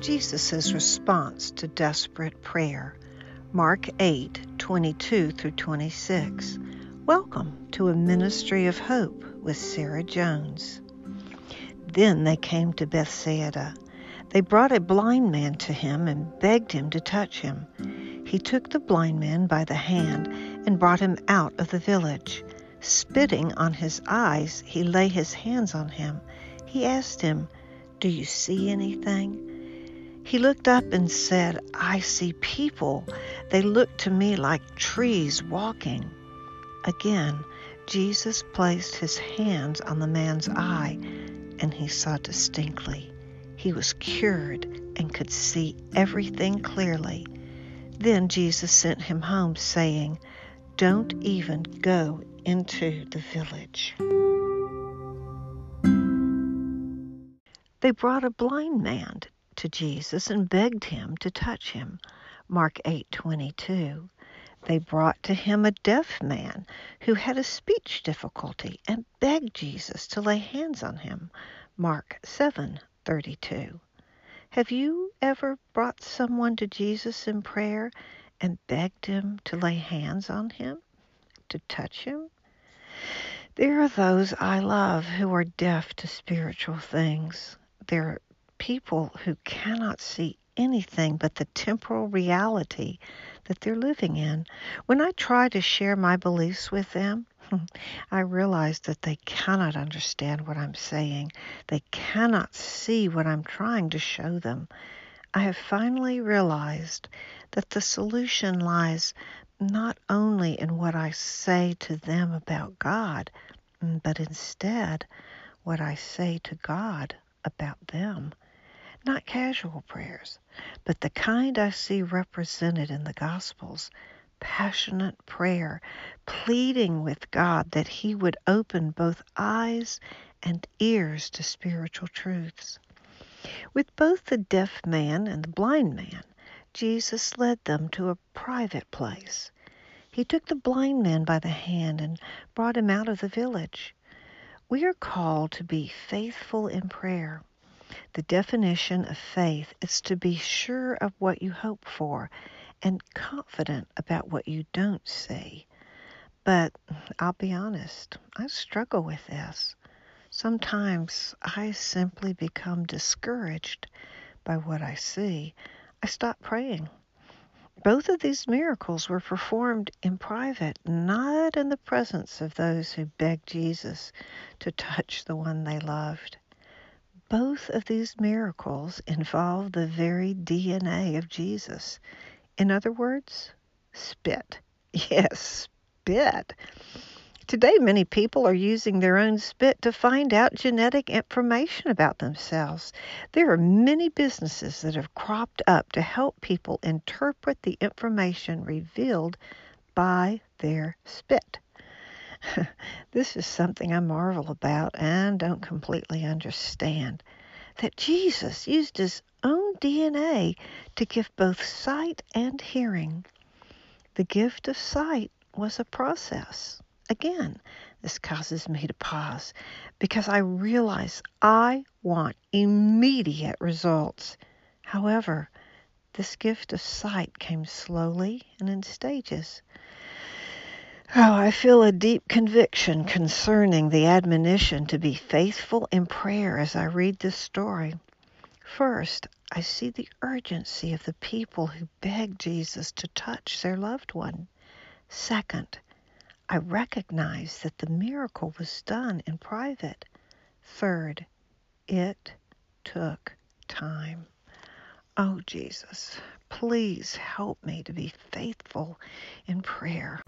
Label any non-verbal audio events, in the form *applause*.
Jesus' response to desperate prayer. Mark 8 22 through 26. Welcome to a ministry of hope with Sarah Jones. Then they came to Bethsaida. They brought a blind man to him and begged him to touch him. He took the blind man by the hand and brought him out of the village. Spitting on his eyes, he laid his hands on him. He asked him, Do you see anything? He looked up and said, I see people. They look to me like trees walking. Again, Jesus placed his hands on the man's eye, and he saw distinctly. He was cured and could see everything clearly. Then Jesus sent him home, saying, Don't even go into the village. They brought a blind man to Jesus and begged him to touch him. Mark 8:22. They brought to him a deaf man who had a speech difficulty and begged Jesus to lay hands on him. Mark 7:32. Have you ever brought someone to Jesus in prayer and begged him to lay hands on him, to touch him? There are those I love who are deaf to spiritual things. There people who cannot see anything but the temporal reality that they're living in. When I try to share my beliefs with them, *laughs* I realize that they cannot understand what I'm saying. They cannot see what I'm trying to show them. I have finally realized that the solution lies not only in what I say to them about God, but instead what I say to God about them. Not casual prayers, but the kind I see represented in the Gospels passionate prayer, pleading with God that He would open both eyes and ears to spiritual truths. With both the deaf man and the blind man, Jesus led them to a private place. He took the blind man by the hand and brought him out of the village. We are called to be faithful in prayer. The definition of faith is to be sure of what you hope for and confident about what you don't see. But I'll be honest, I struggle with this. Sometimes I simply become discouraged by what I see. I stop praying. Both of these miracles were performed in private, not in the presence of those who begged Jesus to touch the one they loved. Both of these miracles involve the very DNA of Jesus. In other words, spit. *laughs* Yes, spit. Today, many people are using their own spit to find out genetic information about themselves. There are many businesses that have cropped up to help people interpret the information revealed by their spit. *laughs* this is something I marvel about and don't completely understand. That Jesus used his own DNA to give both sight and hearing. The gift of sight was a process. Again, this causes me to pause because I realize I want immediate results. However, this gift of sight came slowly and in stages. Oh, I feel a deep conviction concerning the admonition to be faithful in prayer as I read this story. First, I see the urgency of the people who beg Jesus to touch their loved one. Second, I recognize that the miracle was done in private. Third, it took time. Oh, Jesus, please help me to be faithful in prayer.